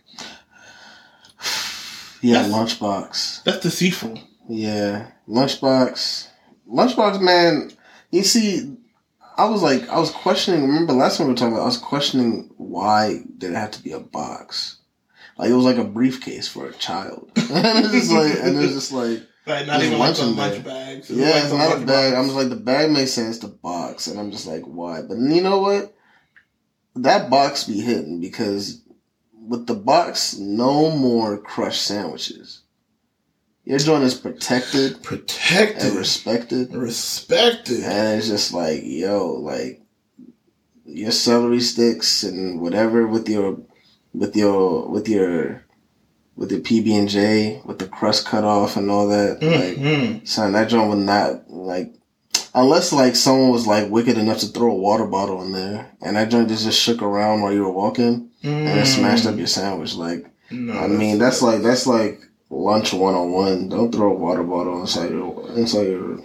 Yeah, That's- lunchbox. That's deceitful. Yeah, lunchbox. Lunchbox, man. You see, I was like, I was questioning. Remember last time we were talking about? I was questioning why did it have to be a box? Like it was like a briefcase for a child, and it's just like, and it's just like, Like not even like the lunch yeah, it's not a bag. box. I'm just like, the bag makes sense. The box, and I'm just like, why? But you know what? That box be hitting because with the box, no more crushed sandwiches. Your joint is protected protected, and respected. respected. And it's just like, yo, like your celery sticks and whatever with your with your with your with your PB and J with the crust cut off and all that. Like Mhm. son, that joint would not like unless like someone was like wicked enough to throw a water bottle in there and that joint just, just shook around while you were walking and it mm. smashed up your sandwich. Like No, I mean that's like that's like lunch one on one. Don't throw a water bottle inside your inside your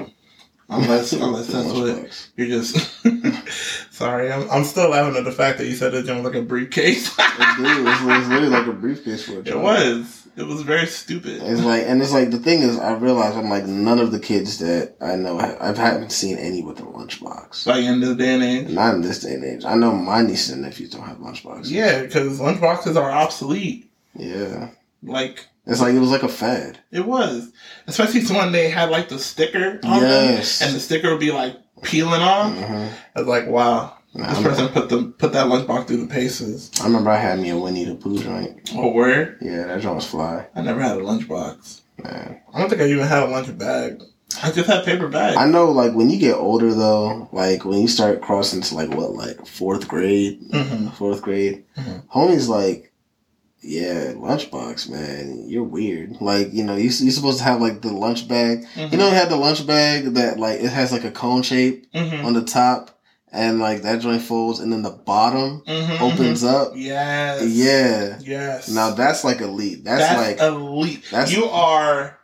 unless unless that's what lunchbox. You're just sorry. I'm, I'm still laughing at the fact that you said it was like a briefcase. It did. It's, it's literally like a briefcase for a it was. It was very stupid. It's like, and it's like the thing is, I realize I'm like none of the kids that I know. I I haven't seen any with a lunchbox. Like in this day and age. Not in this day and age. I know my nieces and nephews don't have lunchboxes. Yeah, because lunchboxes are obsolete. Yeah. Like It's like it was like a fad. it was, especially when they had like the sticker on Yes. them, and the sticker would be like peeling off. hmm I was like, wow, Nah, this I'm- person put the put that lunchbox through the paces. I remember I had me a Winnie the Pooh joint. Oh, word! Yeah, that joint was fly. I never had a lunchbox. Man. I don't think I even had a lunch bag. I just had paper bags. I know, like when you get older though, like when you start crossing to like what, like fourth grade, hmm fourth grade, Mhm. homie's like, yeah, lunchbox, man, you're weird. Like, you know, you, you're supposed to have like the lunch bag. You know, you had the lunch bag that like it has like a cone shape hmm on the top, and like that joint folds, and then the bottom hmm opens up. Yes. Yeah. Yes. Now that's like elite. That's, that's like elite. that's- you are,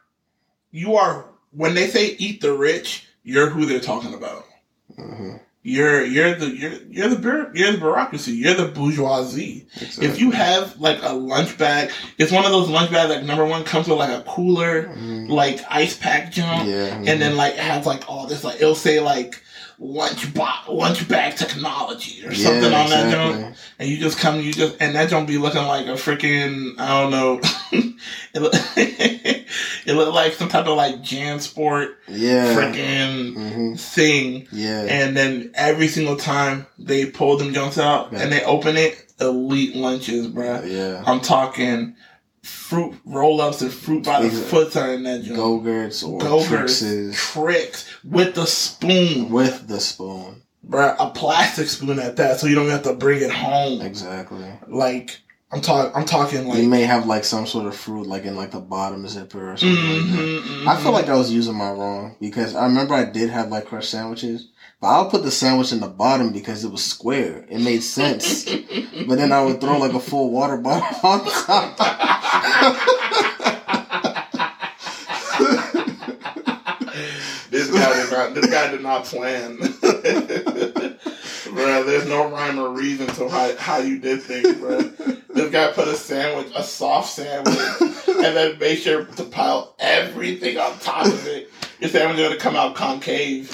you are. When they say eat the rich, you're who they're talking about. mhm. You're you're the you're you're the you're the bureaucracy. You're the bourgeoisie. If you have like a lunch bag, it's one of those lunch bags like number one comes with like a cooler, Mhm. like ice pack jump, yeah, and then like has like all this like it'll say like lunch box lunch bag technology or something on that jump, and you just come you just and that jump be looking like a freaking I don't know, it look, it look like some type of like JanSport Yeah, freaking hmm thing. yeah, And then every single time they pull them jumps out Yeah. and they open it, elite lunches, bruh. yeah. I'm talking fruit roll ups and fruit by the foot are in that jump. Go-gurts or Go-Gurts, Trix with the spoon, with the spoon. bruh. A plastic spoon at that, so you don't have to bring it home. Exactly. Like I'm talking, I'm talking like. you may have like some sort of fruit, like in like the bottom zipper or something like that. Mhm, I feel mhm. like I was using my wrong because I remember I did have like crushed sandwiches, but I'll put the sandwich in the bottom because it was square. It made sense. but then I would throw like a full water bottle on top. This guy did not. This guy did not plan. Bruh, there's no rhyme or reason to how, how you did things, bruh. This guy put a sandwich, a soft sandwich, and then made sure to pile everything on top of it. Your sandwich is gonna come out concave.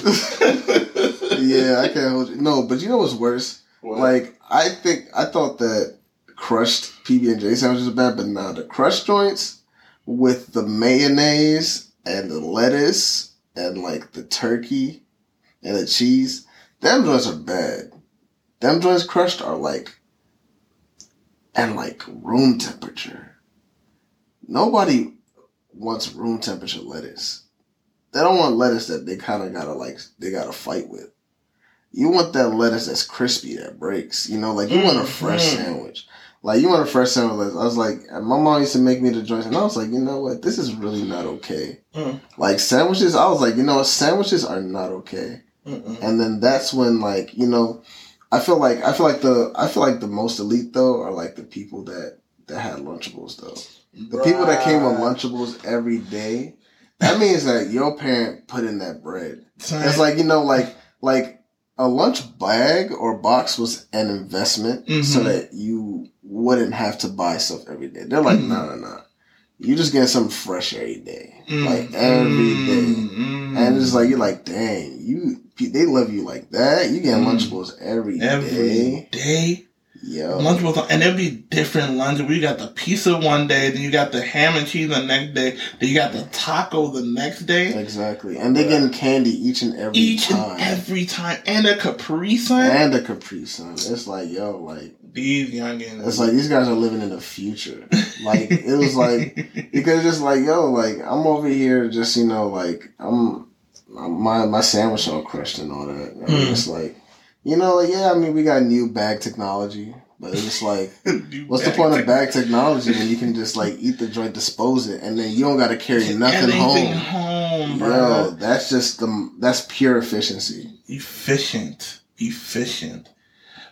yeah, I can't hold you. No, but you know what's worse? What? Like I think I thought that crushed PB and J sandwiches are bad, but now the crushed joints with the mayonnaise and the lettuce and like the turkey and the cheese, them joints are bad. Them joints crushed are like and like room temperature. Nobody wants room temperature lettuce. They don't want lettuce that they kind of gotta like they gotta fight with. You want that lettuce that's crispy that breaks. You know, like you want a fresh Mhm. sandwich. Like you want a fresh sandwich. I was like, my mom used to make me the joints, and I was like, you know what, this is really not okay. Mm. Like sandwiches, I was like, you know what, sandwiches are not okay. Mm-mm. And then that's when like you know, I feel like I feel like the I feel like the most elite though are like the people that that had Lunchables though. The people that came with Bruh. Lunchables every day. That means that your parent put in that bread. Son, It's like you know, like like a lunch bag or box was an investment so Mhm. that you wouldn't have to buy stuff every day. They're like, no, no, no. You just get something fresh every day, mm, like every day. mm. And it's like you're like, dang, you they love you like that. You get Mm. Lunchables every day, every day. yo. Lunchables, and there'll be different lunches. We got the pizza one day, then you got the ham and cheese the next day, then you got the taco the next day. Exactly, and they're getting candy each and every Each time, and every time, and a Capri Sun. and a Capri Sun. It's like, yo, like These youngins. it's like these guys are living in the future. Like it was like because just like yo, like I'm over here, just you know, like I'm my my sandwich all crushed and all that. I mean, Mm. It's like you know, like, yeah. I mean, we got new bag technology, but it's just like. What's the point of bag technology when you can just like eat the joint, dispose it, and then you don't got to carry nothing home? home, bro. Yo, that's just the that's pure efficiency. efficient efficient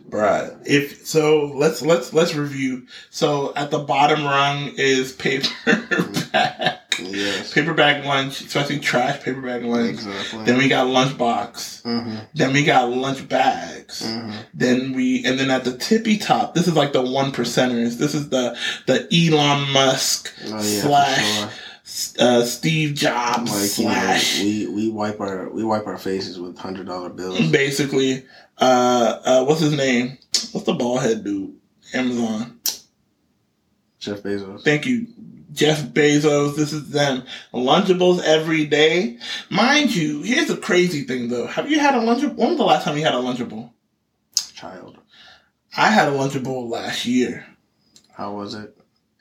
bruh. If so let's let's let's review. So at the bottom rung is paper bag Yes, paper bag lunch especially trash paper bag lunch. Exactly. then we got lunch box hmm then we got lunch bags. Mm-hmm. then we and then at the tippy top this is like the one percenters. This is the the elon musk Oh yeah, Slash uh, steve jobs Like you know, slash we we wipe our we wipe our faces with hundred dollar bills. basically uh uh what's his name? What's the bald head dude? Amazon. Jeff Bezos. thank you jeff bezos. This is them. Lunchables every day. Mind you here's the crazy thing though. Have you had a lunchable? When was the last time you had a lunchable? Child, i had a lunchable last year. How was it?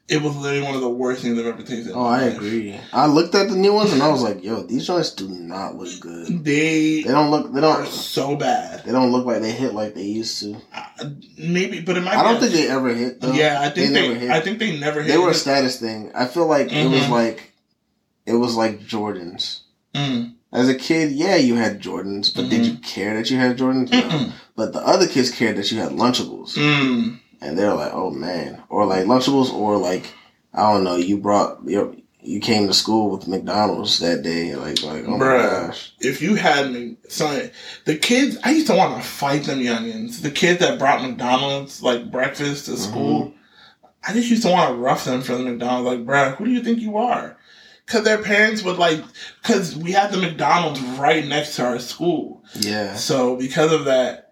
It was literally one of the worst things i've ever tasted Oh, I life. agree. I looked at the new ones and I was like, yo, these joints do not look good. they They don't look. They don't. so bad They don't look like they hit like they used to. Uh, maybe but it might I don't a- think they ever hit. Though. yeah i think they they, never hit. i think they never hit they were a status thing. I feel like it was Mhm. like it was like Jordans. Mm. As a kid, yeah, you had Jordans, but did Mhm. you care that you had Jordans? No. But the other kids cared that you had Lunchables, Mm. And they're like, "Oh man," or like Lunchables, or like I don't know, you brought your you came to school with McDonald's that day. Like, like oh my gosh. If you had me, son, the kids, I used to want to fight them youngins. The kids that brought McDonald's like breakfast to school, mm-hmm. I just used to want to rough them for the McDonald's. Like, bruh, who do you think you are? Because their parents would like, because we had the McDonald's right next to our school. Yeah. So because of that,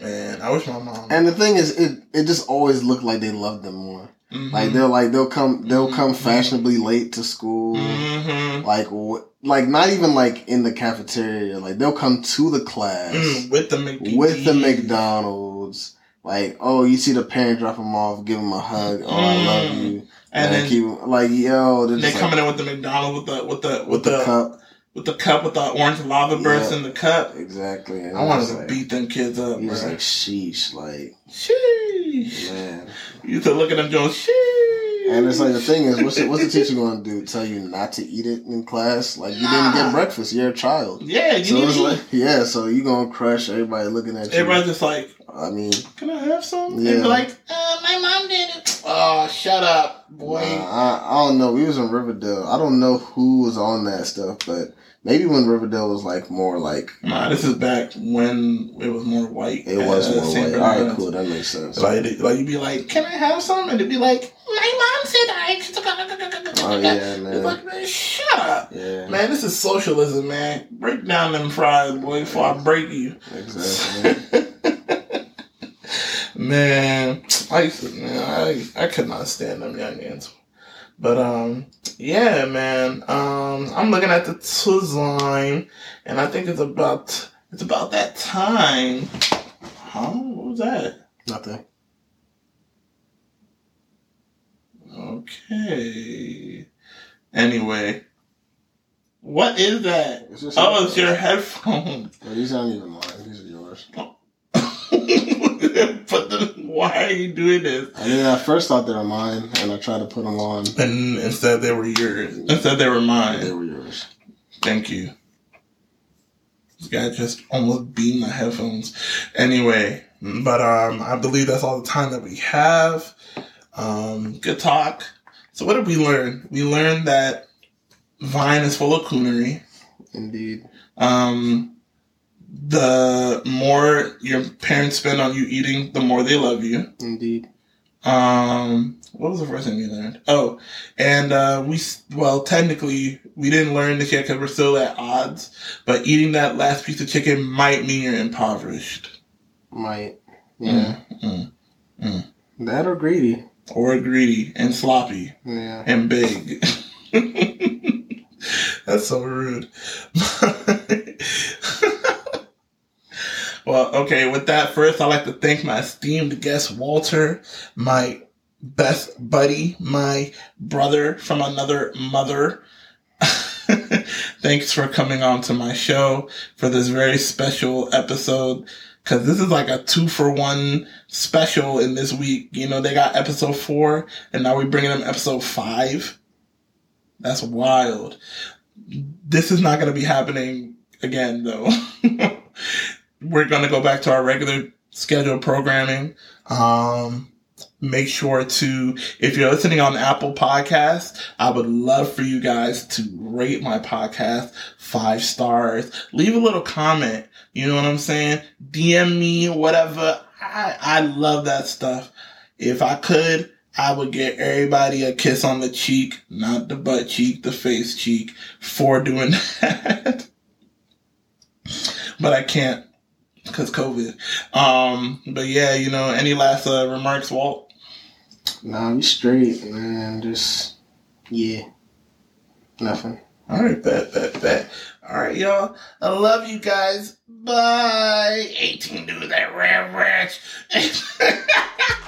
man, I wish my mom. And the thing is, it it just always looked like they loved them more. Mhm. Like they'll like they'll come they'll come Mhm. fashionably late to school. Mhm. Like wh- like not even like in the cafeteria. Like they'll come to the class Mm, with the McD. with the McDonald's. Like oh, you see the parent drop them off, give them a hug. Oh, I love Mm. you. and then keep like yo, they're they coming like, in with the McDonald's with the with the with, with the, the, cup. With the cup with the orange lava burst Yeah. in the cup. Exactly. And I wanted to like, beat them kids up, just bro. like sheesh, like Sheesh. man. You used to look at them doing sheesh. And it's like the thing is, what's the, what's the teacher going to do? Tell you not to eat it in class? Like you didn't get breakfast. You're a child. yeah, you So need to like, yeah. So you gonna crush everybody looking at you. Everybody's just like, I mean, can I have some? Yeah. they're like, uh, my mom did it. Oh, shut up, boy. nah, I, I don't know. We was in Riverdale. I don't know who was on that stuff, but maybe when Riverdale was like more like Nah, this is back when it was more white. it was more white. All right, cool. That makes sense. Like, like you'd be like, "Can I have some?" And it'd be like, "My mom said I." Oh yeah, man. like, man, shut up, Yeah, man. This is socialism, man. Break down them fries, boy, before I break you. exactly. man, I man, I I could not stand them youngins. But um, yeah, man. Um, I'm looking at the Tuzline, and I think it's about it's about that time. Huh? What was that? Nothing. Okay. Anyway, what is that? It's Oh, it's your headphones. Well, these aren't even mine. These are yours. but then, why are you doing this? I mean, I first thought they were mine, and I tried to put them on. And instead, they were yours. Instead, they were mine. They were yours. Thank you. This guy just almost beat my headphones. Anyway, but um, I believe that's all the time that we have. Um, good talk. So, what did we learn? We learned that Vine is full of coonery. Indeed. Um, the more your parents spend on you eating, the more they love you. Indeed. Um, what was the first thing we learned? Oh, and uh, we well technically we didn't learn this yet because we're still at odds. But eating that last piece of chicken might mean you're impoverished Might. Yeah. Mm, mm. That or greedy. or greedy and sloppy Yeah. and big. That's so rude. well, okay, with that, first, I'd like to thank my esteemed guest, Walter, my best buddy, my brother from another mother. Thanks for coming on to my show for this very special episode. Cause this is like a two for one special in this week. You know, they got episode four and now we're bringing them episode five. That's wild. This is not going to be happening again, though. We're going to go back to our regular scheduled programming. Um, make sure to, if you're listening on Apple Podcasts, I would love for you guys to rate my podcast five stars. Leave a little comment. You know what I'm saying? DM me, whatever. I, I love that stuff. If I could, I would get everybody a kiss on the cheek, not the butt cheek, the face cheek, for doing that. but I can't because COVID. Um, but yeah, you know, any last uh, remarks, Walt? Nah, you straight, man. Just yeah. Nothing. All right, bet, bet, bet. All right, y'all. I love you guys. Bye. 18 do that red ranch.